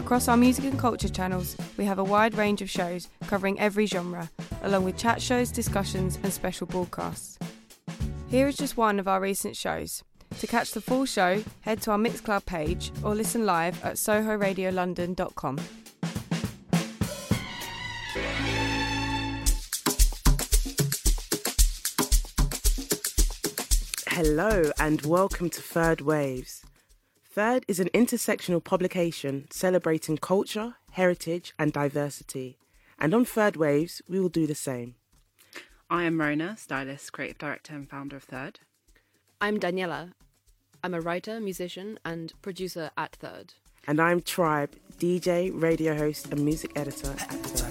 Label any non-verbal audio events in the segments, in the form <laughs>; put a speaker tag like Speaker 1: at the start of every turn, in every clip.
Speaker 1: Across our music and culture channels, we have a wide range of shows covering every genre, along with chat shows, discussions, and special broadcasts. Here is just one of our recent shows. To catch the full show, head to our Mixcloud page or listen live at sohoradiolondon.com.
Speaker 2: Hello and welcome to Third Waves. Third is an intersectional publication celebrating culture, heritage, and diversity. And on Third Waves, we will do the same.
Speaker 3: I am Rona, stylist, creative director, and founder of Third.
Speaker 4: I'm Daniela. I'm a writer, musician, and producer at Third.
Speaker 2: And I'm Tribe, DJ, radio host, and music editor at Third.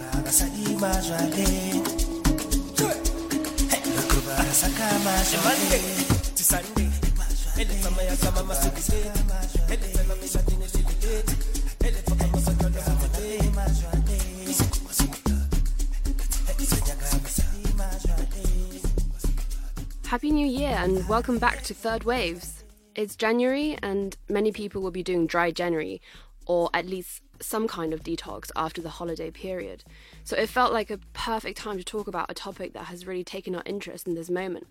Speaker 4: Happy New Year and welcome back to Third Waves. It's January and many people will be doing dry January or at least some kind of detox after the holiday period. So it felt like a perfect time to talk about a topic that has really taken our interest in this moment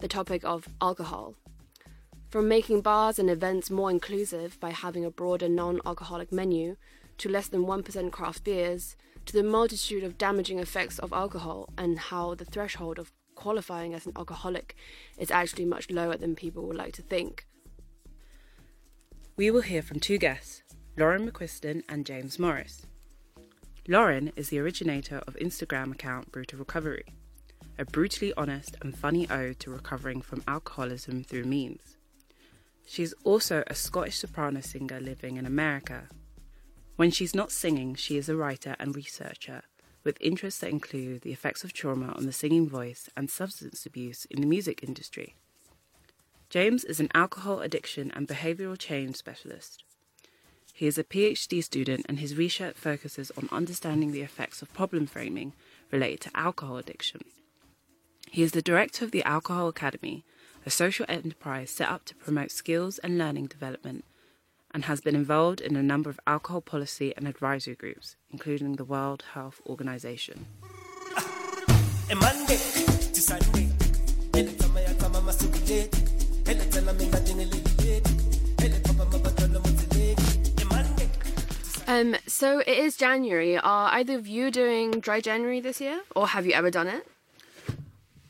Speaker 4: the topic of alcohol. From making bars and events more inclusive by having a broader non alcoholic menu, to less than 1% craft beers, to the multitude of damaging effects of alcohol and how the threshold of qualifying as an alcoholic is actually much lower than people would like to think.
Speaker 3: We will hear from two guests, Lauren McQuiston and James Morris. Lauren is the originator of Instagram account Brutal Recovery, a brutally honest and funny ode to recovering from alcoholism through memes. She's also a Scottish soprano singer living in America. When she's not singing, she is a writer and researcher with interests that include the effects of trauma on the singing voice and substance abuse in the music industry. James is an alcohol addiction and behavioral change specialist. He is a PhD student and his research focuses on understanding the effects of problem framing related to alcohol addiction. He is the director of the Alcohol Academy, a social enterprise set up to promote skills and learning development, and has been involved in a number of alcohol policy and advisory groups, including the World Health Organization.
Speaker 4: Um, so it is January. Are either of you doing dry January this year, or have you ever done it?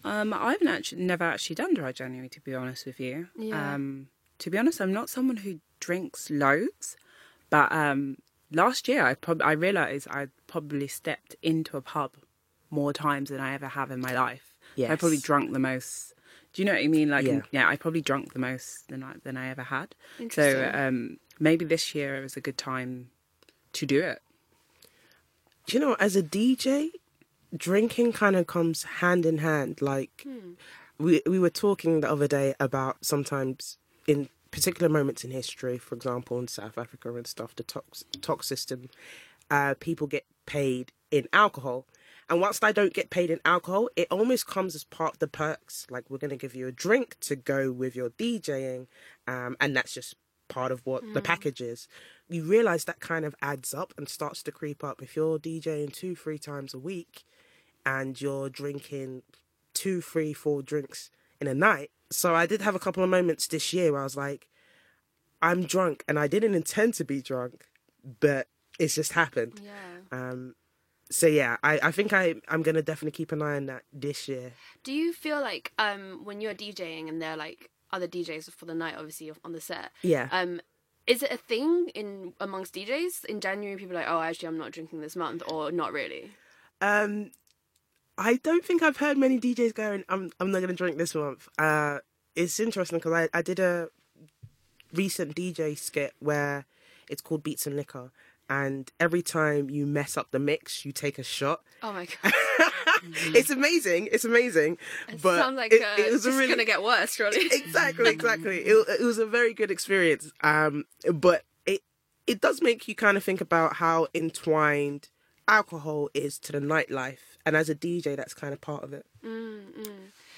Speaker 3: Um, I've actually never actually done dry January, to be honest with you.
Speaker 4: Yeah.
Speaker 3: Um, to be honest, I'm not someone who drinks loads, but um, last year I prob- I realised I probably stepped into a pub more times than I ever have in my life. I
Speaker 2: Yes.
Speaker 3: probably drunk the most. Do you know what I mean? Like,
Speaker 2: Yeah.
Speaker 3: yeah, I probably drunk the most than I than I ever had. So um, maybe this year was a good time to do it.
Speaker 2: Do you know, as a DJ, drinking kind of comes hand in hand. Like, we, we were talking the other day about sometimes in particular moments in history, for example, in South Africa and stuff, the tox, tox system, uh, people get paid in alcohol. And whilst I don't get paid in alcohol, it almost comes as part of the perks. Like, we're going to give you a drink to go with your DJing, um, and that's just part of what the package is. You realize that kind of adds up and starts to creep up. If you're DJing two, three times a week and you're drinking two, three, four drinks in a night. So I did have a couple of moments this year where I was like, I'm drunk and I didn't intend to be drunk, but it's just happened.
Speaker 4: Yeah.
Speaker 2: Um, so yeah, I, I think I I'm gonna definitely keep an eye on that this year.
Speaker 4: Do you feel like um when you're DJing and they're like other DJs for the night, obviously on the set?
Speaker 2: Yeah.
Speaker 4: Um, is it a thing in amongst DJs in January? People are like, oh, actually, I'm not drinking this month, or not really.
Speaker 2: Um, I don't think I've heard many DJs going. I'm I'm not gonna drink this month. Uh, it's interesting because I I did a recent DJ skit where it's called Beats and Liquor, and every time you mess up the mix, you take a shot.
Speaker 4: Oh my god. <laughs>
Speaker 2: It's amazing. It's amazing.
Speaker 4: It
Speaker 2: but
Speaker 4: sounds like
Speaker 2: it,
Speaker 4: uh,
Speaker 2: it was
Speaker 4: it's
Speaker 2: a really
Speaker 4: gonna get worse, really. <laughs>
Speaker 2: exactly, exactly. It, it was a very good experience. Um, but it it does make you kind of think about how entwined alcohol is to the nightlife, and as a DJ, that's kind of part of it.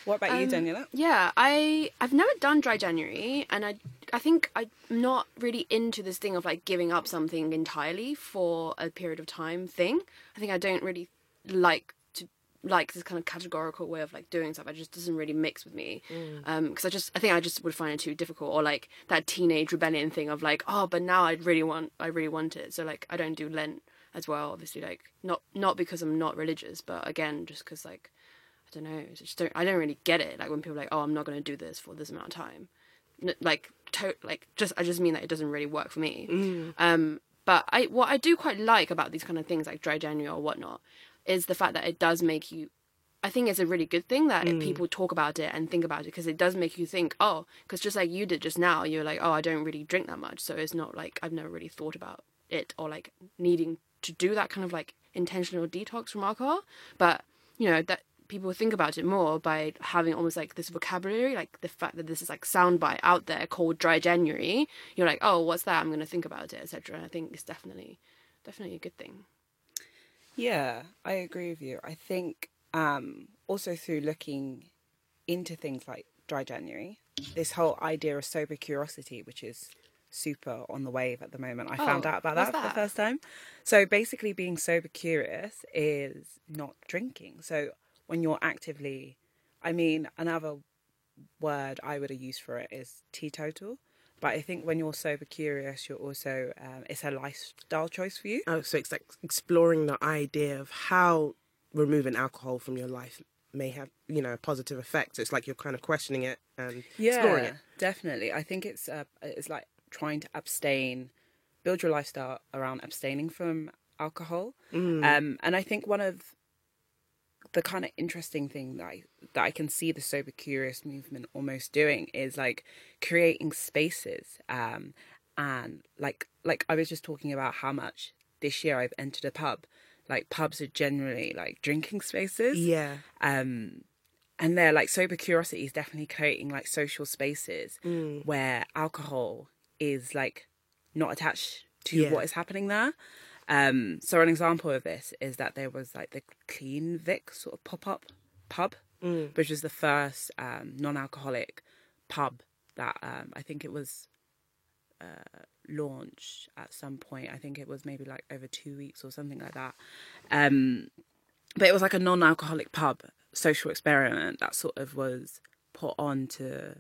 Speaker 3: What about you,
Speaker 4: Um,
Speaker 3: Daniela?
Speaker 4: Yeah, I I've never done dry January, and I I think I'm not really into this thing of like giving up something entirely for a period of time thing. I think I don't really like to like this kind of categorical way of like doing stuff. It just doesn't really mix with me. Um, because I just I think I just would find it too difficult, or like that teenage rebellion thing of like, oh, but now I really want I really want it. So like I don't do Lent as well. Obviously, like not not because I'm not religious, but again, just because like I don't know. I just don't. I don't really get it. Like when people are like, "Oh, I'm not going to do this for this amount of time," N- like, to- like just. I just mean that it doesn't really work for me. Um, but I what I do quite like about these kind of things like dry January or whatnot is the fact that it does make you. I think it's a really good thing that people talk about it and think about it because it does make you think. Oh, because just like you did just now, you're like, "Oh, I don't really drink that much," so it's not like I've never really thought about it or like needing to do that kind of like intentional detox from alcohol. But you know that people think about it more by having almost like this vocabulary, like the fact that this is like soundbite out there called Dry January. You're like, oh, what's that? I'm going to think about it, etc. And I think it's definitely, definitely a good thing.
Speaker 3: Yeah, I agree with you. I think um, also through looking into things like dry January, this whole idea of sober curiosity, which is super on the wave at the moment. I found
Speaker 4: Oh,
Speaker 3: out about
Speaker 4: what's
Speaker 3: that, for the first time. So basically, being sober curious is not drinking. So when you're actively, I mean, another word I would have used for it is teetotal. But I think when you're sober curious, you're also um, it's a lifestyle choice for you.
Speaker 2: Oh, so it's like exploring the idea of how removing alcohol from your life may have, you know, a positive effect. So it's like you're kind of questioning it and exploring it.
Speaker 3: definitely. I think it's uh, it's like trying to abstain, build your lifestyle around abstaining from alcohol. Um, and I think one of the kind of interesting thing that I that I can see the sober curious movement almost doing is like creating spaces. Um, and like like I was just talking about how much this year I've entered a pub. Like pubs are generally like drinking spaces
Speaker 2: Yeah.
Speaker 3: um and they're like sober curiosity is definitely creating like social spaces where alcohol is like not attached to
Speaker 2: Yeah.
Speaker 3: what is happening there um so an example of this is that there was like the Clean Vic sort of pop-up pub which was the first um non-alcoholic pub that um i think it was uh, launched at some point. I think it was maybe like over two weeks or something like that. Um, but it was like a non-alcoholic pub social experiment that sort of was put on to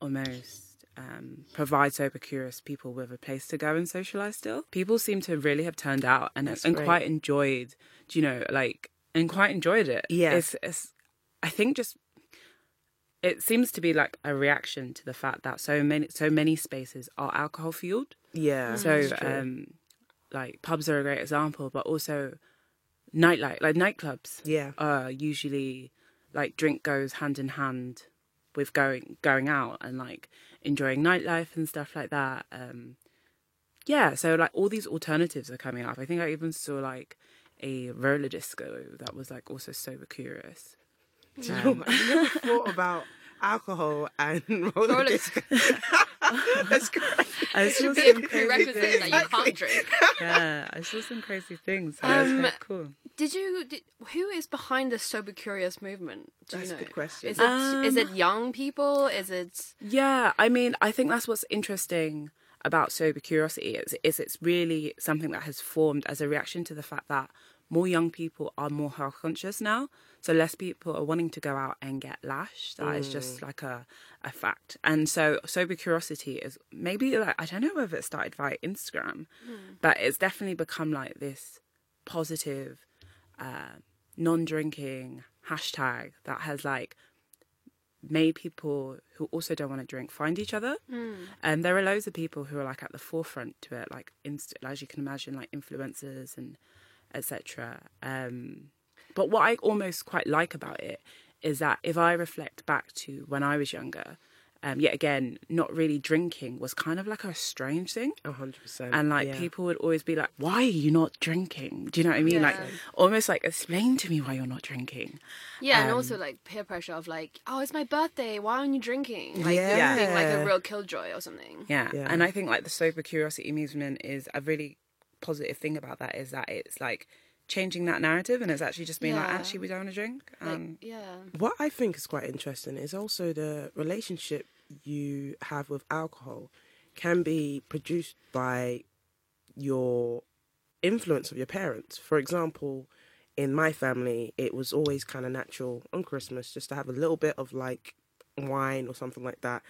Speaker 3: almost um, provide sober curious people with a place to go and socialize. Still, people seem to really have turned out and and
Speaker 2: great.
Speaker 3: quite enjoyed. do You know, like and quite enjoyed it.
Speaker 2: Yeah.
Speaker 3: it's, it's I think just it seems to be like a reaction to the fact that so many so many spaces are alcohol fueled.
Speaker 2: Yeah.
Speaker 3: So um like pubs are a great example, but also nightlife like nightclubs
Speaker 2: yeah.
Speaker 3: are usually like drink goes hand in hand with going going out and like enjoying nightlife and stuff like that. Um yeah, so like all these alternatives are coming up. I think I even saw like a roller disco that was like also sober curious.
Speaker 2: Do you know, I never thought about alcohol and roller
Speaker 4: Roller-
Speaker 2: disco. <laughs> That's great.
Speaker 3: I saw
Speaker 4: Be a
Speaker 3: some crazy
Speaker 4: prerequisite
Speaker 3: things.
Speaker 4: that you can't drink. <laughs>
Speaker 3: Yeah, I saw some crazy things. So
Speaker 4: Um,
Speaker 3: quite cool.
Speaker 4: Did you? Did, who is behind the sober curious movement? Do
Speaker 2: That's
Speaker 4: you
Speaker 2: a good question.
Speaker 4: Is it is it young people? Is it?
Speaker 3: Yeah, I mean, I think that's what's interesting about sober curiosity is, is it's really something that has formed as a reaction to the fact that more young people are more health conscious now. So less people are wanting to go out and get lashed. That is just like a, a fact. And so sober curiosity is maybe like I don't know whether it started via Instagram, but it's definitely become like this positive uh, non-drinking hashtag that has like made people who also don't want to drink find each other. And there are loads of people who are like at the forefront to it, like inst- as you can imagine, like influencers and etc. Um, but what I almost quite like about it is that if I reflect back to when I was younger, um, yet again, not really drinking was kind of like a strange thing.
Speaker 2: A hundred percent.
Speaker 3: And like
Speaker 2: yeah.
Speaker 3: people would always be like, "Why are you not drinking?" Do you know what I mean? Like almost like explain to me why you're not drinking.
Speaker 4: Yeah, and
Speaker 3: Um,
Speaker 4: also like peer pressure of like, oh, it's my birthday. Why aren't you drinking? Like
Speaker 2: Yeah.
Speaker 4: being like a real killjoy or something.
Speaker 3: Yeah.
Speaker 2: Yeah.
Speaker 3: And I think like the sober curiosity movement is a really positive thing about that is that it's like changing that narrative and it's actually just being like, actually, we don't want to drink.
Speaker 4: Like,
Speaker 3: Um,
Speaker 4: yeah.
Speaker 2: What I think is quite interesting is also the relationship you have with alcohol can be produced by your influence of your parents. For example, in my family, it was always kind of natural on Christmas just to have a little bit of like wine or something like that.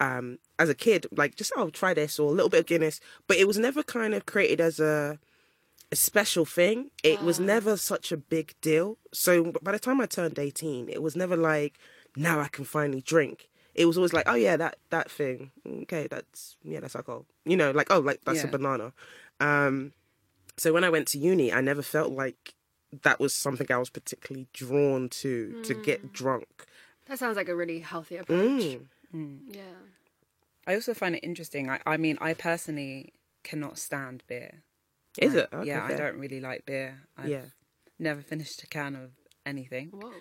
Speaker 2: Um, as a kid, like just oh try this or a little bit of Guinness, but it was never kind of created as a a special thing. It was never such a big deal. So by the time I turned 18, it was never like, now I can finally drink. It was always like, oh yeah, that that thing. Okay, that's yeah, that's alcohol. You know, like oh, like that's a banana. Um, so when I went to uni, I never felt like that was something I was particularly drawn to to get drunk.
Speaker 4: That sounds like a really healthy approach.
Speaker 2: Mm.
Speaker 4: Yeah.
Speaker 3: I also find it interesting. I, I mean, I personally cannot stand beer.
Speaker 2: Is
Speaker 3: Like,
Speaker 2: it? Okay,
Speaker 3: yeah, I don't really like beer. I've
Speaker 2: Yeah.
Speaker 3: never finished a can of anything.
Speaker 4: Whoa.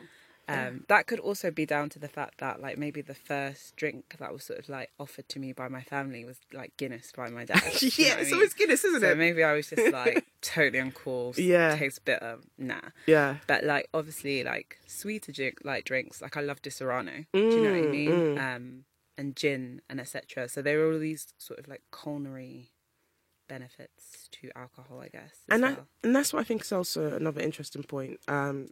Speaker 3: Um, that could also be down to the fact that like maybe the first drink that was sort of like offered to me by my family was like Guinness by my dad. <laughs> Do you know
Speaker 2: yeah,
Speaker 3: what I
Speaker 2: so
Speaker 3: mean?
Speaker 2: it's Guinness, isn't
Speaker 3: So
Speaker 2: it?
Speaker 3: So maybe I was just like <laughs> totally uncool.
Speaker 2: Yeah.
Speaker 3: tastes bitter. Nah.
Speaker 2: Yeah.
Speaker 3: But like obviously like sweeter drink like drinks like I love Disaronno. Do you know what I
Speaker 2: Mm,
Speaker 3: mean?
Speaker 2: mm.
Speaker 3: Um, and gin and etc. So there are all these sort of like culinary benefits to alcohol, I guess.
Speaker 2: And
Speaker 3: well.
Speaker 2: and that's what I think is also another interesting point. Um,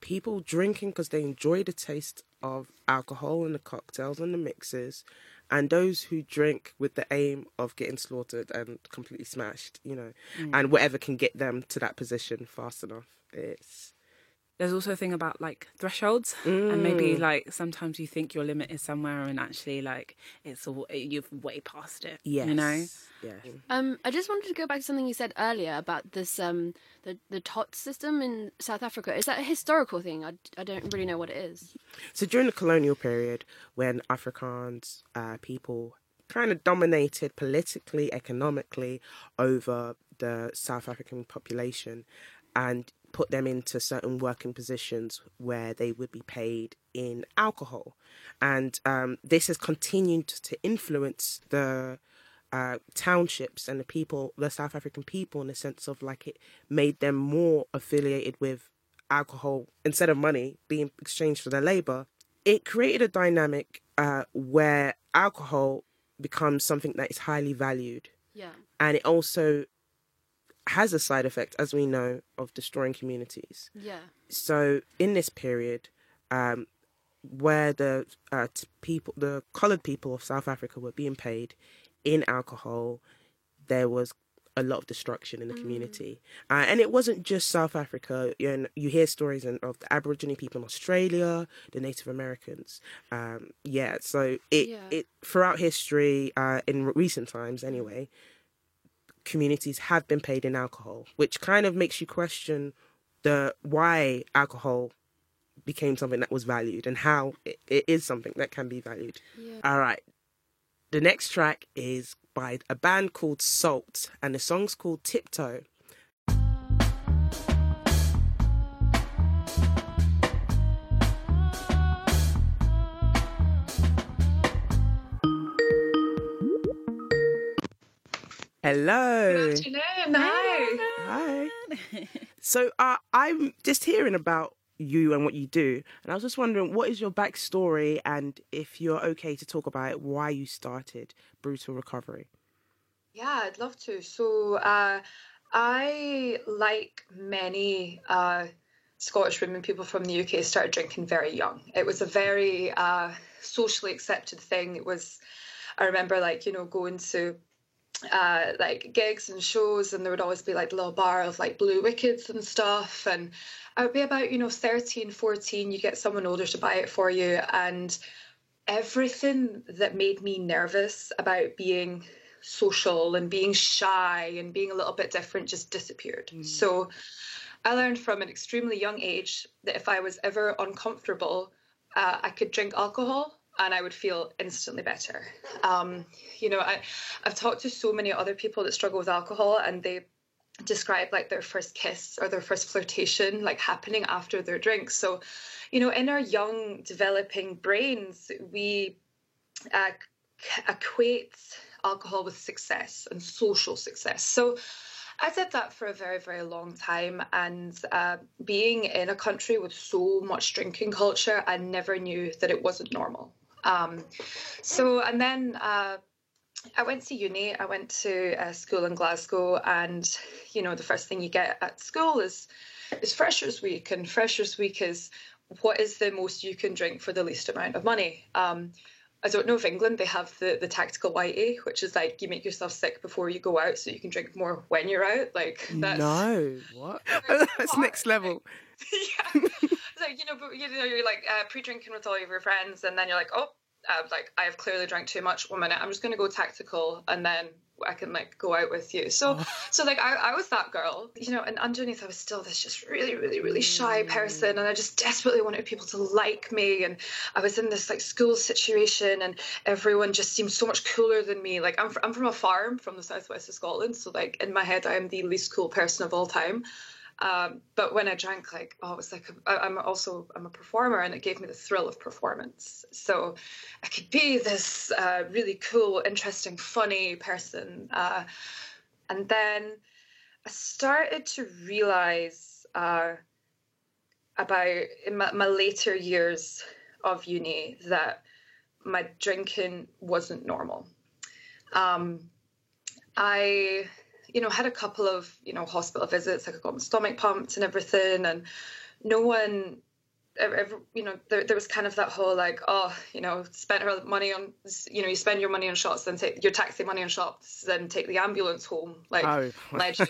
Speaker 2: people drinking because they enjoy the taste of alcohol and the cocktails and the mixes, and those who drink with the aim of getting slaughtered and completely smashed, you know,
Speaker 3: Mm.
Speaker 2: and whatever can get them to that position fast enough. It's
Speaker 3: There's also a thing about like thresholds, and maybe
Speaker 2: Mm.
Speaker 3: like sometimes you think your limit is somewhere, and actually like it's all you've way past it.
Speaker 2: yes,
Speaker 3: you know.
Speaker 2: yeah.
Speaker 4: Um, I just wanted to go back to something you said earlier about this um the the tot system in South Africa. Is that a historical thing? I, I don't really know what it is.
Speaker 2: So during the colonial period, when Afrikaans uh, people kind of dominated politically, economically over the South African population, and put them into certain working positions where they would be paid in alcohol, and um, this has continued to influence the uh, townships and the people, the South African people, in the sense of like it made them more affiliated with alcohol instead of money being exchanged for their labor. It created a dynamic uh, where alcohol becomes something that is highly valued,
Speaker 4: Yeah.
Speaker 2: and it also has a side effect, as we know, of destroying communities.
Speaker 4: Yeah.
Speaker 2: so in this period um, where the uh, t- people the colored people of south africa were being paid in alcohol there was a lot of destruction in the community. Uh, and it wasn't just south africa. You, know, you hear stories in, of the aboriginal people in australia the native americans. Um, yeah so it,
Speaker 4: Yeah.
Speaker 2: it throughout history uh, in recent times anyway communities have been paid in alcohol which kind of makes you question the why alcohol became something that was valued and how it, it is something that can be valued.
Speaker 4: Yeah.
Speaker 2: All right. The next track is by a band called Salt and the song's called Tiptoe. Hello.
Speaker 5: Good afternoon. Hi.
Speaker 2: Hi. <laughs> So uh, I'm just hearing about you and what you do, and I was just wondering what is your backstory, and if you're okay to talk about why you started Brutal Recovery.
Speaker 5: Yeah, I'd love to. So, uh, I, like many uh, Scottish women, people from the UK, started drinking very young. It was a very uh, socially accepted thing. It was, I remember, like, you know, going to uh, like gigs and shows, and there would always be like a little bar of like Blue WKDs and stuff. And I would be about, you know, 13, 14, you get someone older to buy it for you. And everything that made me nervous about being social and being shy and being a little bit different just disappeared. So I learned from an extremely young age that if I was ever uncomfortable, uh, I could drink alcohol and I would feel instantly better. Um, you know, I, I've talked to so many other people that struggle with alcohol, and they describe like their first kiss or their first flirtation like happening after their drink. So, you know, in our young developing brains, we uh, equate alcohol with success and social success. So. I did that for a very, very long time. And uh, being in a country with so much drinking culture, I never knew that it wasn't normal. Um, so, and then uh, I went to uni. I went to a school in Glasgow, and you know, the first thing you get at school is is Freshers Week, and Freshers Week is what is the most you can drink for the least amount of money. Um, I don't know if England they have the the tactical whitey, which is like you make yourself sick before you go out, so you can drink more when you're out. Like
Speaker 2: that's no, what? <laughs> <laughs> that's next level. <laughs>
Speaker 5: yeah, so you know, but you know, you're like uh, pre-drinking with all of your friends, and then you're like, oh, uh, like I have clearly drank too much. One minute, I'm just gonna go tactical, and then I can like go out with you. So, oh. so like I, I was that girl, you know, and underneath I was still this just really, really, really shy mm. person, and I just desperately wanted people to like me. And I was in this like school situation, and everyone just seemed so much cooler than me. Like I'm, I'm from a farm from the southwest of Scotland, so like in my head I am the least cool person of all time. Um, but when I drank, like, oh, it was like i am also I'm a performer, and it gave me the thrill of performance. So I could be this uh, really cool, interesting, funny person. Uh, and then I started to realize uh, about in my, my later years of uni that my drinking wasn't normal. Um, I you know, had a couple of, you know, hospital visits. Like I got my stomach pumped and everything. And no one, ever, you know, there, there was kind of that whole like, oh, you know, spent her money on, you know, you spend your money on shots, then take your taxi money on shots, then take the ambulance home. Like, oh. <laughs> legend.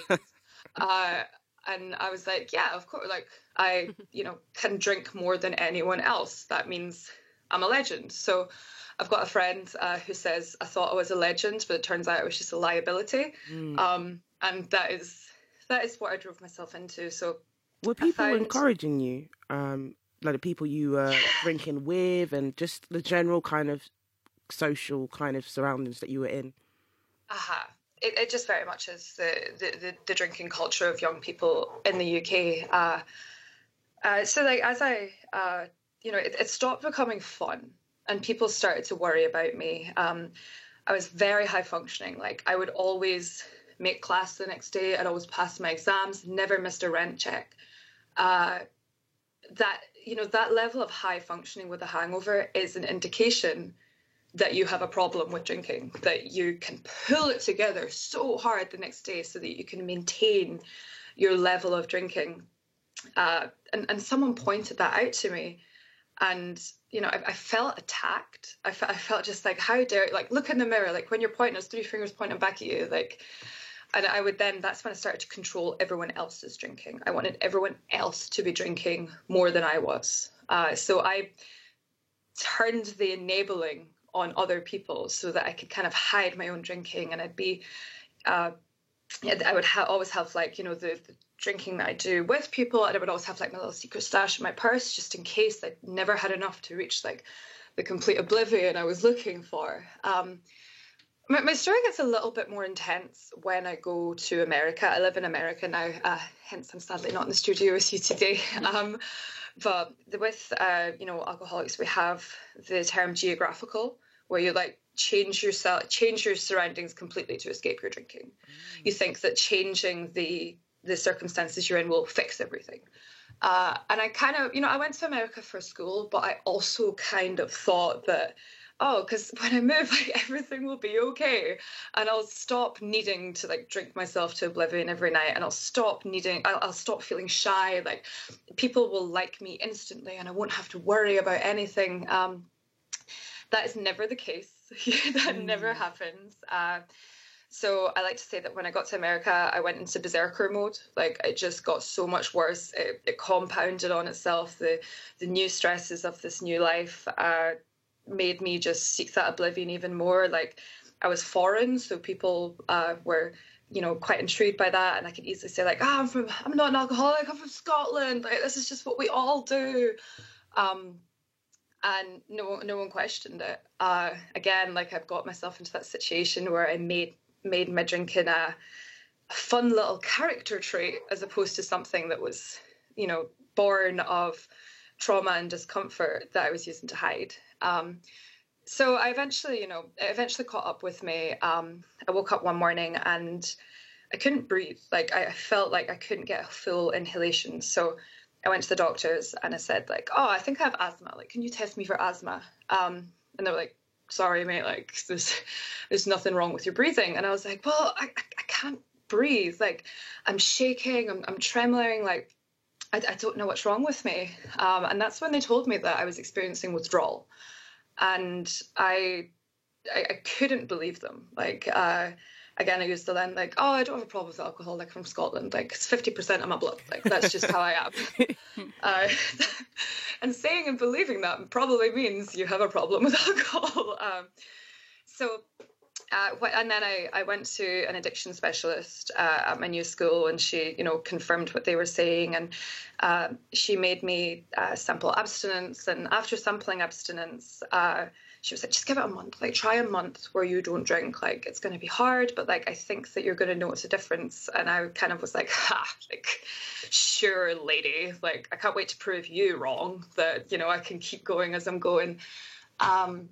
Speaker 5: uh, and I was like, yeah, of course. Like, I, <laughs> you know, can drink more than anyone else. That means I'm a legend. So, I've got a friend uh, who says I thought I was a legend, but it turns out it was just a liability. Mm. Um, and that is that is what I drove myself into. So
Speaker 2: were people found... encouraging you? Um, like the people you were drinking with, and just the general kind of social kind of surroundings that you were in.
Speaker 5: Aha. Uh-huh. It, it, just very much is the, the, the, the, drinking culture of young people in the UK. Uh, uh, so, like, as I, uh, you know, it, it, stopped becoming fun and people started to worry about me. Um, I was very high functioning. Like I would always make class the next day. I'd always pass my exams. Never missed a rent check. Uh, that you know that level of high functioning with a hangover is an indication that you have a problem with drinking. That you can pull it together so hard the next day so that you can maintain your level of drinking. Uh, and and someone pointed that out to me, and you know, I, I felt attacked. I, fe- I felt just like, how dare, like, look in the mirror, like when you're pointing, there's three fingers pointing back at you, like, and I would then, that's when I started to control everyone else's drinking. I wanted everyone else to be drinking more than I was. Uh, so I turned the enabling on other people so that I could kind of hide my own drinking and I'd be, uh, I would ha- always have like, you know, the, the drinking that I do with people, and I would always have like my little secret stash in my purse just in case I never had enough to reach like the complete oblivion I was looking for. Um, my, my, story gets a little bit more intense when I go to America. I live in America now, uh, hence I'm sadly not in the studio with you today. <laughs> <laughs> Um, but with uh, you know alcoholics, we have the term geographical, where you like change yourself, change your surroundings completely to escape your drinking. Mm. You think that changing the the circumstances you're in will fix everything. Uh, and I kind of, you know, I went to America for school, but I also kind of thought that, oh, because when I move, <laughs> like everything will be okay, and I'll stop needing to like drink myself to oblivion every night, and I'll stop needing, I'll, I'll stop feeling shy. Like people will like me instantly, and I won't have to worry about anything. Um, that is never the case. <laughs> that mm. never happens. Uh, so I like to say that when I got to America, I went into berserker mode. Like it just got so much worse. It, it compounded on itself. The the new stresses of this new life uh, made me just seek that oblivion even more. Like I was foreign, so people uh, were you know quite intrigued by that, and I could easily say like, "Ah, oh, I'm from I'm not an alcoholic. I'm from Scotland. Like this is just what we all do." Um, and no no one questioned it. Uh, again, like I've got myself into that situation where I made made my drinking a, a fun little character trait as opposed to something that was, you know, born of trauma and discomfort that I was using to hide. Um, so I eventually, you know, it eventually caught up with me. Um, I woke up one morning and I couldn't breathe. Like I felt like I couldn't get a full inhalation. So I went to the doctors and I said like, "Oh, I think I have asthma. Like, can you test me for asthma?" Um, and they were like, "Sorry, mate. Like, there's there's nothing wrong with your breathing." And I was like, "Well, I I can't breathe. Like, I'm shaking. I'm I'm trembling. Like, I, I don't know what's wrong with me." Um, and that's when they told me that I was experiencing withdrawal and I, I, I couldn't believe them. Like, uh, again, I used to then like, oh, I don't have a problem with alcohol. Like from Scotland, like it's fifty percent of my blood. Like that's just how I am. <laughs> uh, <laughs> and saying and believing that probably means you have a problem with <laughs> alcohol. Um, so uh, and then I, I went to an addiction specialist uh, at my new school and she you know confirmed what they were saying and uh, she made me uh, sample abstinence and after sampling abstinence uh, she was like just give it a month like try a month where you don't drink like it's going to be hard but like i think that you're going to notice a difference. And i kind of was like <laughs> ha like sure lady like i can't wait to prove you wrong that you know i can keep going as i'm going. Um,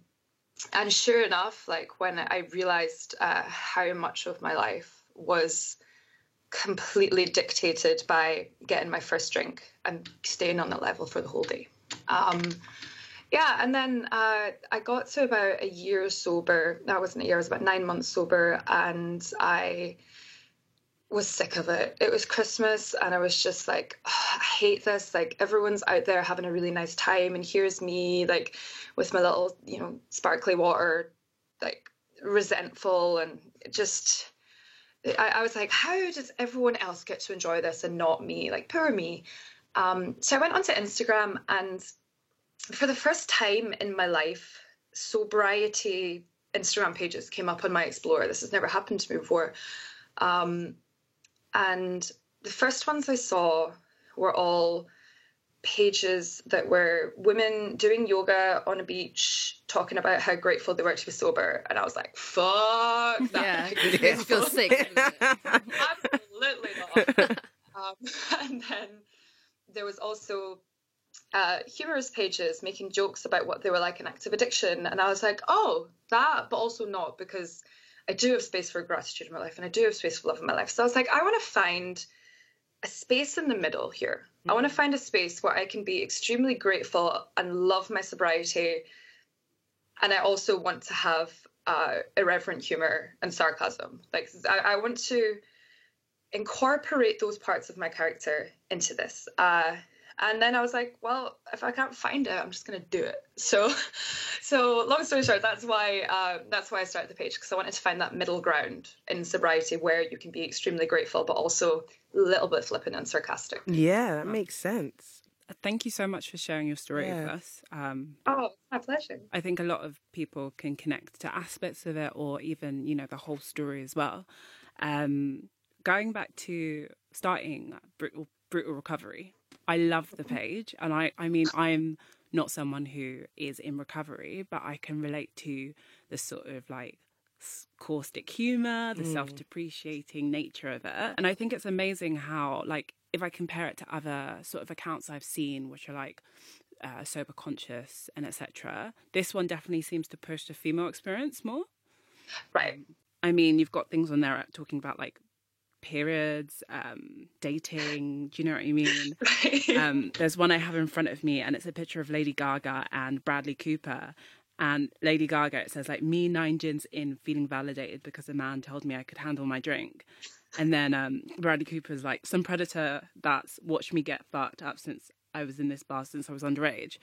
Speaker 5: and sure enough, like when I realized uh, how much of my life was completely dictated by getting my first drink and staying on that level for the whole day. Um, yeah, and then uh, I got to about a year sober. That wasn't a year; it was about nine months sober, and I was sick of it. It was Christmas, and I was just like, oh, I hate this. Like everyone's out there having a really nice time, and here's me, like with my little, you know, sparkly water, like resentful and just. I, I was like, how does everyone else get to enjoy this and not me? Like, poor me. Um, so I went onto Instagram, and for the first time in my life, sobriety Instagram pages came up on my Explorer. This has never happened to me before. Um, and the first ones I saw were all pages that were women doing yoga on a beach talking about how grateful they were to be sober. And i was like fuck <laughs> that.
Speaker 4: yeah it feels <laughs> sick
Speaker 5: absolutely not. <laughs> Um, and then there was also uh, humorous pages making jokes about what they were like in active addiction. And i was like oh that but also not because i do have space for gratitude in my life and i do have space for love in my life so i was like i want to find a space in the middle here. Mm-hmm. I want to find a space where I can be extremely grateful and love my sobriety. And I also want to have uh, irreverent humor and sarcasm. Like, I, I, want to incorporate those parts of my character into this. Uh, and then I was like, well, if I can't find it, I'm just gonna do it. So, <laughs> so long story short, that's why uh, that's why I started the page because I wanted to find that middle ground in sobriety where you can be extremely grateful, but also a little bit flippant and sarcastic.
Speaker 2: Yeah, that makes sense.
Speaker 3: Thank you so much for sharing your story yeah. with us. Um,
Speaker 5: oh, my pleasure.
Speaker 3: I think a lot of people can connect to aspects of it, or even you know the whole story as well. Um, going back to starting brutal, brutal recovery, I love the page, and I I mean I'm not someone who is in recovery, but I can relate to the sort of like caustic humor, the mm. self-depreciating nature of it. And I think it's amazing how like if I compare it to other sort of accounts I've seen which are like uh, sober conscious and etc. This one definitely seems to push the female experience more.
Speaker 5: Right. Um,
Speaker 3: I mean, you've got things on there talking about like periods, um, dating. Do you know what I mean? <laughs> Um, there's one I have in front of me, and it's a picture of Lady Gaga and Bradley Cooper. And Lady Gaga, it says like me nine gins in, feeling validated because a man told me I could handle my drink. And then um, Bradley Cooper's like some predator that's watched me get fucked up since I was in this bar since I was underage.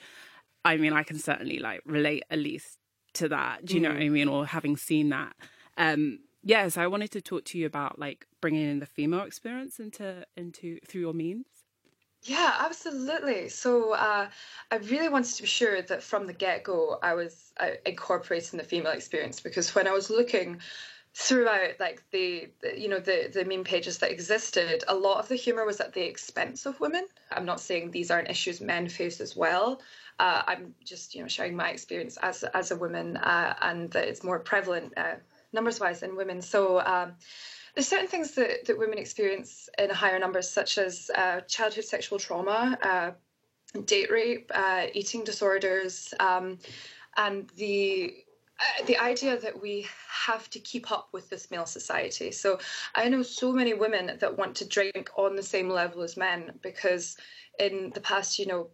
Speaker 3: I mean, I can certainly like relate at least to that. Do you mm. know what I mm. mean? Or having seen that. Um, yeah, so I wanted to talk to you about like bringing in the female experience into into through your means.
Speaker 5: Yeah, absolutely. So uh, I really wanted to be sure that from the get go I was uh, incorporating the female experience because when I was looking throughout like the, the, you know the the meme pages that existed a lot of the humor was at the expense of women i'm not saying these aren't issues men face as well uh, I'm just you know sharing my experience as as a woman, uh, and that it's more prevalent uh, numbers wise in women. So. Um, there's certain things that, that women experience in higher numbers, such as uh, childhood sexual trauma, uh, date rape, uh, eating disorders, um, and the uh, the idea that we have to keep up with this male society. So I know so many women that want to drink on the same level as men because in the past, you know,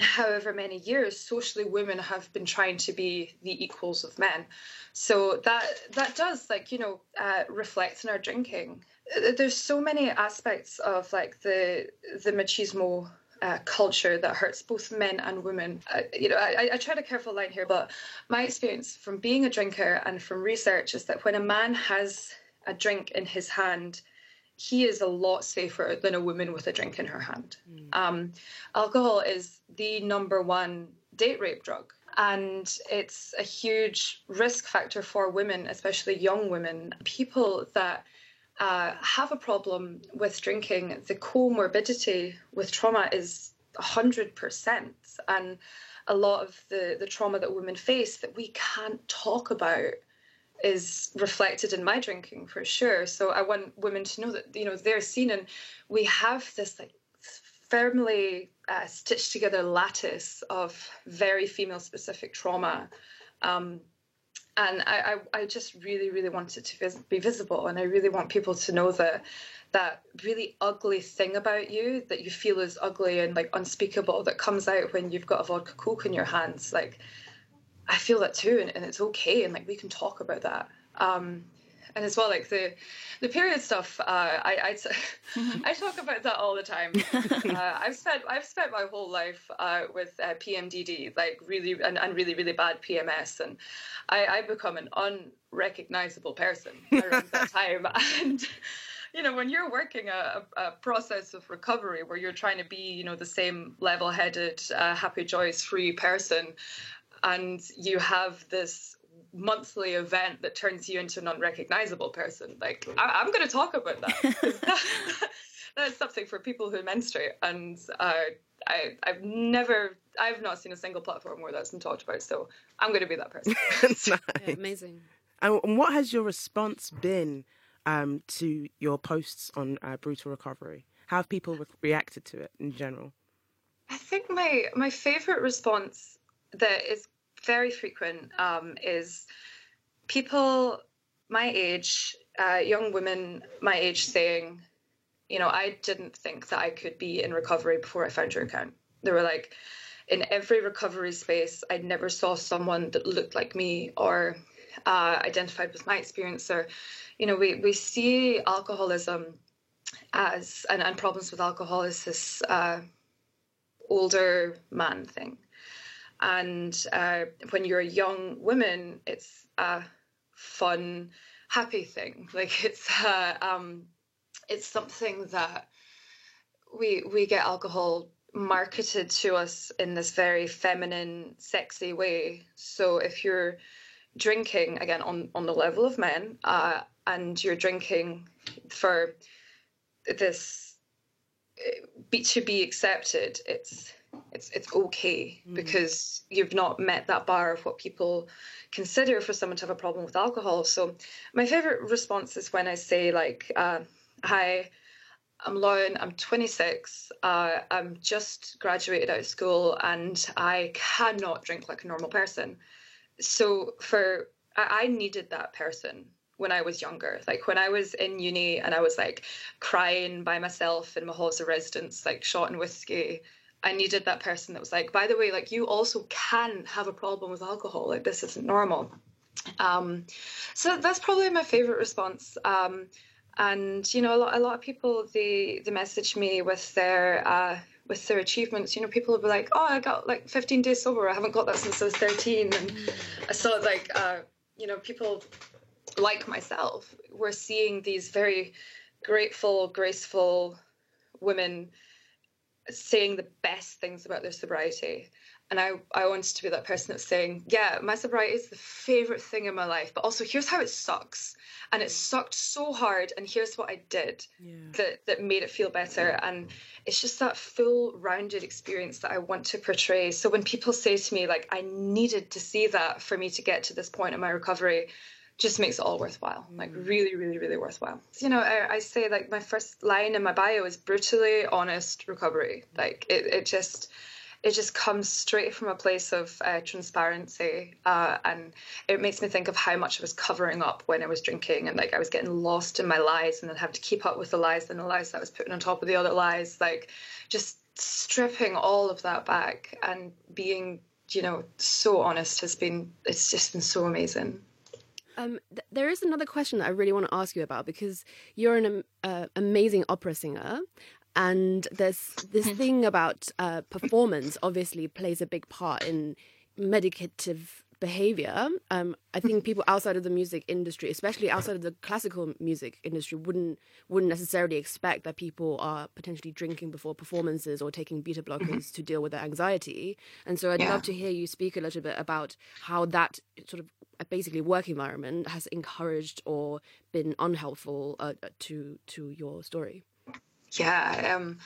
Speaker 5: however many years, socially women have been trying to be the equals of men. So that that does like you know uh, reflect in our drinking. Uh, there's so many aspects of like the the machismo uh, culture that hurts both men and women. Uh, you know, I, I tried a careful line here, but my experience from being a drinker and from research is that when a man has a drink in his hand, he is a lot safer than a woman with a drink in her hand. Mm. Um, alcohol is the number one date rape drug. And it's a huge risk factor for women, especially young women. People that uh, have a problem with drinking, the comorbidity with trauma is 100%. And a lot of the, the trauma that women face that we can't talk about is reflected in my drinking for sure. So I want women to know that, you know, they're seen and we have this like firmly uh, stitched together lattice of very female specific trauma. Um, and I, I, I, just really, really want it to vis- be visible, and I really want people to know that that really ugly thing about you that you feel is ugly and like unspeakable that comes out when you've got a vodka coke in your hands. Like, I feel that too, and, and it's okay, and like we can talk about that. Um, and as well like the the period stuff uh, I I, <laughs> I talk about that all the time <laughs> uh, I've spent I've spent my whole life uh, with uh, PMDD like really and, and really really bad PMS and I, I become an unrecognizable person <laughs> around that time and you know when you're working a, a, process of recovery where you're trying to be you know the same level-headed uh, happy joyous free person and you have this monthly event that turns you into an unrecognizable person. Like I, am going to talk about that. <laughs> <laughs> That's something for people who menstruate, and uh, I, I've never, I've not seen a single platform where that's been talked about. So I'm going to be that person. <laughs>
Speaker 2: nice.
Speaker 4: yeah, amazing.
Speaker 2: And what has your response been um, to your posts on uh, brutal recovery? How have people re- reacted to it in general?
Speaker 5: I think my my favorite response that is very frequent um, is people my age, uh, young women my age, saying, you know, I didn't think that I could be in recovery before I found your account. They were like, in every recovery space, I never saw someone that looked like me or uh, identified with my experience. Or, you know, we, we see alcoholism as, and, and problems with alcohol as this uh, older man thing. And uh, when you're a young woman, it's a fun, happy thing. <laughs> Like it's uh, um, it's something that we we get alcohol marketed to us in this very feminine, sexy way. So if you're drinking again on on the level of men, uh, and you're drinking for this uh, to be accepted, it's it's it's okay mm. because you've not met that bar of what people consider for someone to have a problem with alcohol. So my favorite response is when I say like, uh, "Hi, I'm Lauren. I'm 26. Uh, I'm just graduated out of school, and I cannot drink like a normal person." So for I, I needed that person when I was younger. Like when I was in uni and I was like crying by myself in my halls of residence, like shot and whiskey I needed that person that was like, by the way, like you also can have a problem with alcohol. Like this isn't normal. Um, so that's probably my favorite response. Um, and you know, a lot, a lot of people they they message me with their uh, with their achievements. You know, people will be like, "Oh, I got like 15 days sober. I haven't got that since I was 13." And I saw like, uh, you know, people like myself were seeing these very grateful, graceful women saying the best things about their sobriety and I, I wanted to be that person that's saying, yeah, my sobriety is the favorite thing in my life, but also here's how it sucks. And it mm. sucked so hard, and here's what I did
Speaker 2: Yeah.
Speaker 5: that, that made it feel better. And it's just that full rounded experience that I want to portray. So when people say to me, like, I needed to see that for me to get to this point in my recovery, just makes it all worthwhile like really really really worthwhile. You know I, I say like my first line in my bio is brutally honest recovery. Like it, it just it just comes straight from a place of uh, transparency uh, and it makes me think of how much i was covering up when i was drinking and like i was getting lost in my lies and then having to keep up with the lies and the lies that i was putting on top of the other lies. Like just stripping all of that back and being you know so honest has been it's just been so amazing
Speaker 4: Um, th- there is another question that I really want to ask you about because you're an um, uh, amazing opera singer, and there's this <laughs> thing about uh, performance. Obviously, plays a big part in medicative behavior. Um, I think people outside of the music industry, especially outside of the classical music industry, wouldn't wouldn't necessarily expect that people are potentially drinking before performances or taking beta blockers to deal with their anxiety. And so, I'd
Speaker 5: Yeah.
Speaker 4: love to hear you speak a little bit about how that sort of uh, basically work environment has encouraged or been unhelpful uh, to to your story.
Speaker 5: yeah um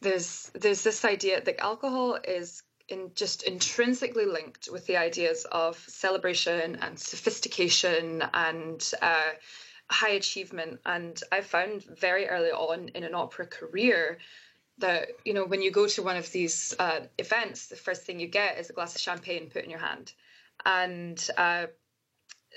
Speaker 5: there's there's this idea that alcohol is in just intrinsically linked with the ideas of celebration and sophistication and uh, high achievement. And i found very early on in an opera career that you know when you go to one of these uh, events the first thing you get is a glass of champagne put in your hand. And uh,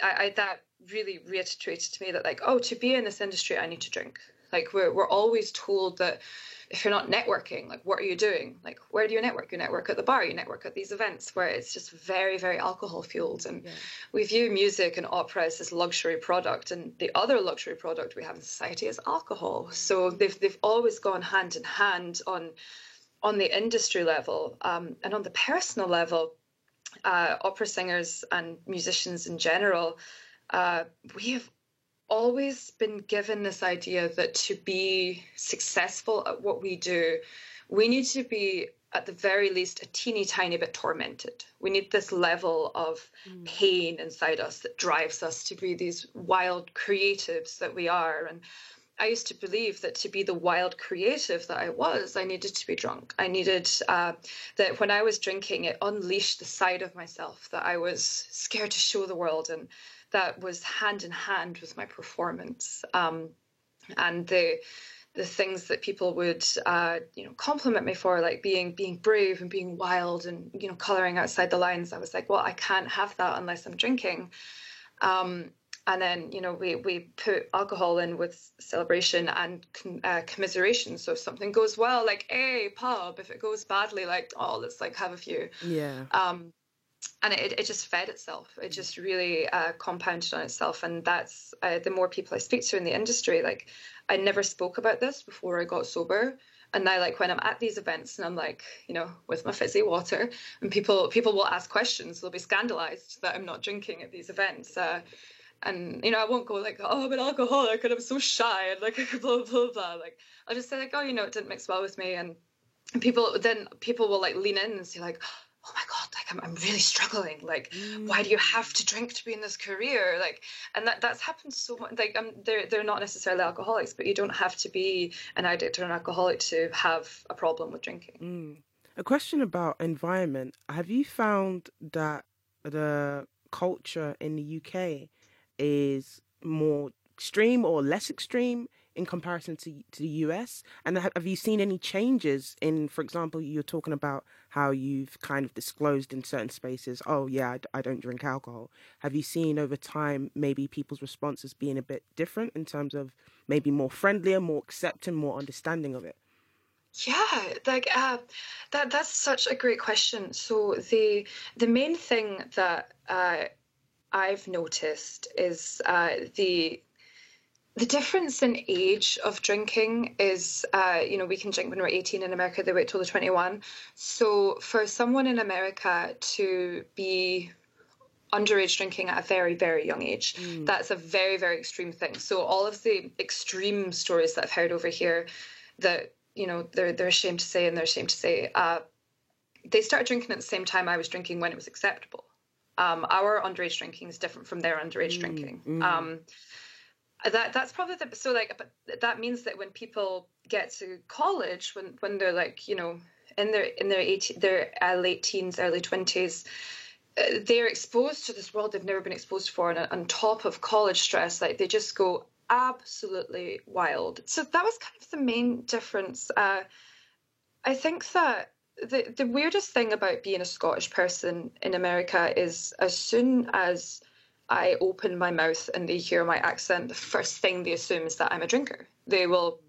Speaker 5: I, I that really reiterated to me that like oh to be in this industry i need to drink like we're, we're always told that if you're not networking like what are you doing? Like where do you network? You network at the bar you network at these events where it's just very very alcohol fueled. And we view music and opera as this luxury product and the other luxury product we have in society is alcohol. So they've, they've always gone hand in hand on on the industry level um, and on the personal level uh, opera singers and musicians in general, uh, we have always been given this idea that to be successful at what we do, we need to be at the very least a teeny tiny bit tormented. We need this level of pain inside us that drives us to be these wild creatives that we are. And I used to believe that to be the wild creative that I was, I needed to be drunk. I needed uh, that when I was drinking, it unleashed the side of myself that I was scared to show the world, and that was hand in hand with my performance. Um, and the the things that people would uh, you know compliment me for like being being brave and being wild and you know coloring outside the lines i was like well i can't have that unless i'm drinking um, and then you know we we put alcohol in with celebration and uh, commiseration so if something goes well like hey pub if it goes badly like oh let's like have a few
Speaker 2: Yeah.
Speaker 5: um, and it, it just fed itself. It just really uh, compounded on itself. And that's uh, the more people i speak to in the industry like i never spoke about this before i got sober. And now like when i'm at these events and i'm like you know with my fizzy water and people people will ask questions they'll be scandalized that i'm not drinking at these events. Uh, and you know, I won't go like, oh, I'm an alcoholic and I'm so shy and like <laughs> blah blah blah. Like I'll just say like, oh, you know, it didn't mix well with me, and, and people then people will like lean in and say like, oh my god, like I'm I'm really struggling. Like, why do you have to drink to be in this career? Like, and that that's happened so much. Like, um, they're they're not necessarily alcoholics, but you don't have to be an addict or an alcoholic to have a problem with drinking.
Speaker 2: A question about environment. Have you found that the culture in the UK is more extreme or less extreme in comparison to to the US? And have you seen any changes in, for example, you're talking about how you've kind of disclosed in certain spaces, oh yeah, I don't drink alcohol. Have you seen over time maybe people's responses being a bit different in terms of maybe more friendlier, more accepting, more understanding of it?
Speaker 5: Yeah, like uh, that that's such a great question. So the the main thing that uh, I've noticed is uh, the the difference in age of drinking is, uh, you know, we can drink when we're 18 in America, they wait till they're 21. So for someone in America to be underage drinking at a very, very young age, that's a very, very extreme thing. So all of the extreme stories that I've heard over here that, you know, they're, they're ashamed to say and they're ashamed to say, uh, they started drinking at the same time I was drinking when it was acceptable. Um, our underage drinking is different from their underage mm, drinking. Mm. Um, that that's probably the so like but that means that when people get to college when when they're like you know in their in their 18, their uh, late teens early 20s uh, they're exposed to this world they've never been exposed for and on top of college stress like they just go absolutely wild. So that was kind of the main difference. Uh, i think that the, the weirdest thing about being a scottish person in america is as soon as I open my mouth and they hear my accent, the first thing they assume is that I'm a drinker. They will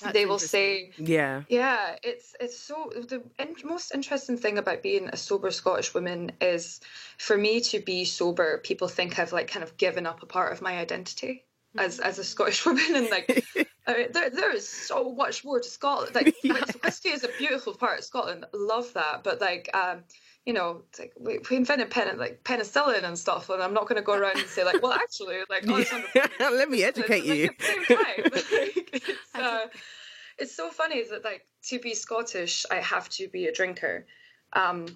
Speaker 5: That's they will say
Speaker 2: yeah.
Speaker 5: Yeah it's it's so the in, most interesting thing about being a sober scottish woman is for me to be sober people think i've like kind of given up a part of my identity as as a scottish <laughs> woman and like I mean, there, there is so much more to scotland. Like, <laughs> yeah. like whiskey is a beautiful part of scotland. Love that. But like um you know, like we, we invented pen, like penicillin and stuff, and I'm not going to go around and say like, well, actually, like, oh, <laughs>
Speaker 2: let me educate you. <laughs>
Speaker 5: Like, it's, uh, it's so funny that like to be Scottish, I have to be a drinker. Um,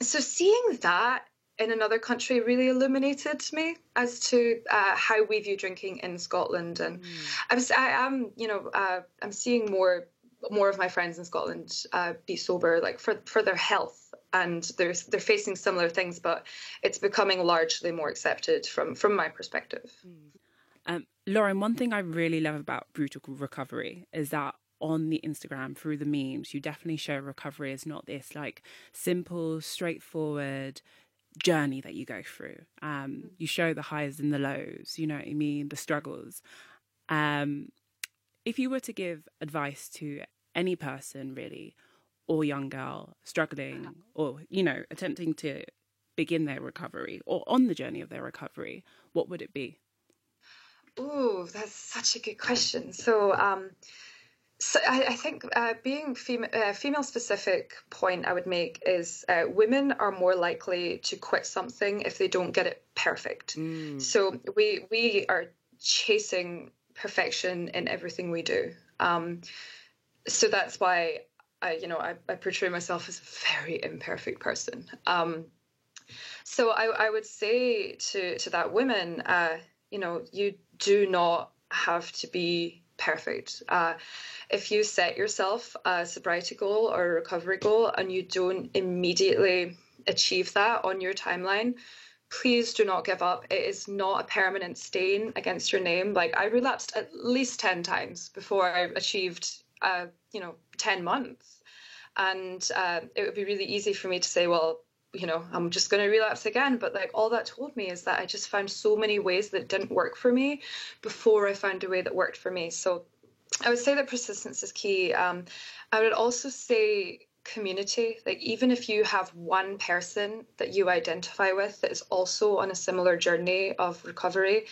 Speaker 5: so seeing that in another country really illuminated me as to uh, how we view drinking in Scotland, and mm. I was, I am, you know, uh, I'm seeing more more of my friends in Scotland uh, be sober, like for for their health and they're they're facing similar things, but it's becoming largely more accepted from from my perspective.
Speaker 3: Hmm. Um, Lauren, one thing I really love about brutal recovery is that on the Instagram through the memes, you definitely show recovery is not this like simple, straightforward journey that you go through. Um, hmm. you show the highs and the lows, you know what I mean, the struggles. Um, if you were to give advice to any person really or young girl struggling or, you know, attempting to begin their recovery or on the journey of their recovery, what would it be?
Speaker 5: Oh, that's such a good question. So, um, so I, I think uh, being fem- uh, female specific point I would make is uh, women are more likely to quit something if they don't get it perfect. Mm. So we we are chasing perfection in everything we do. Um, so that's why I, you know, I, I portray myself as a very imperfect person. Um, so I, I would say to to that women, uh, you know, you do not have to be perfect. Uh, if you set yourself a sobriety goal or a recovery goal and you don't immediately achieve that on your timeline, please do not give up. It is not a permanent stain against your name. Like I relapsed at least 10 times before I achieved, uh, you know, 10 months. And uh, it would be really easy for me to say well you know i'm just going to relapse again. But like all that told me is that i just found so many ways that didn't work for me before i found a way that worked for me. So i would say that persistence is key. Um, i would also say community. Like even if you have one person that you identify with that is also on a similar journey of recovery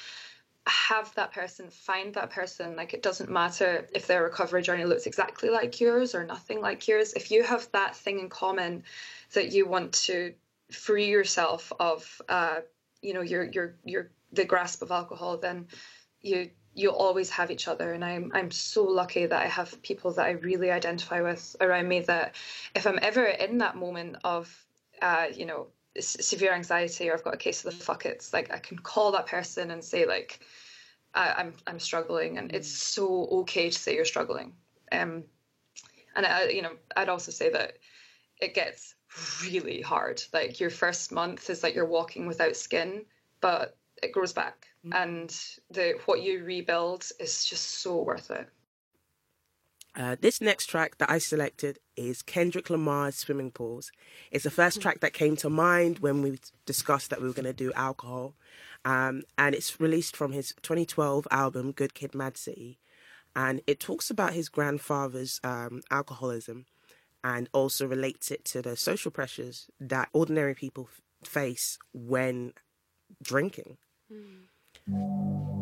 Speaker 5: have that person, find that person. Like it doesn't matter if their recovery journey looks exactly like yours or nothing like yours. If you have that thing in common that you want to free yourself of, uh, you know, your your your the grasp of alcohol, then you you'll always have each other. And I'm I'm so lucky that I have people that I really identify with around me. That if I'm ever in that moment of, uh, you know, severe anxiety or I've got a case of the fuck it's like I can call that person and say like, I, am I'm, I'm struggling, and it's so okay to say you're struggling. Um, and I, you know, I'd also say that it gets really hard. Like your first month is like you're walking without skin, but it grows back, mm-hmm. and the what you rebuild is just so worth it.
Speaker 2: Uh, this next track that I selected is Kendrick Lamar's Swimming Pools. It's the first track that came to mind when we discussed that we were going to do alcohol. Um, and it's released from his 2012 album, Good Kid Mad City. And it talks about his grandfather's um, alcoholism and also relates it to the social pressures that ordinary people f- face when drinking. Mm.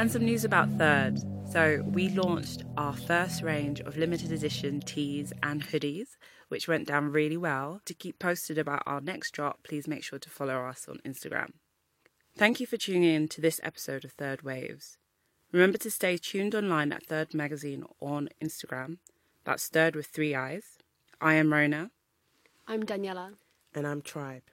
Speaker 3: And some news about Third. So, we launched our first range of limited edition tees and hoodies, which went down really well. To keep posted about our next drop, please make sure to follow us on Instagram. Thank you for tuning in to this episode of Third Waves. Remember to stay tuned online at Third Magazine on Instagram. That's Third with three eyes. I am Rona.
Speaker 4: I'm Daniela.
Speaker 2: And I'm Tribe.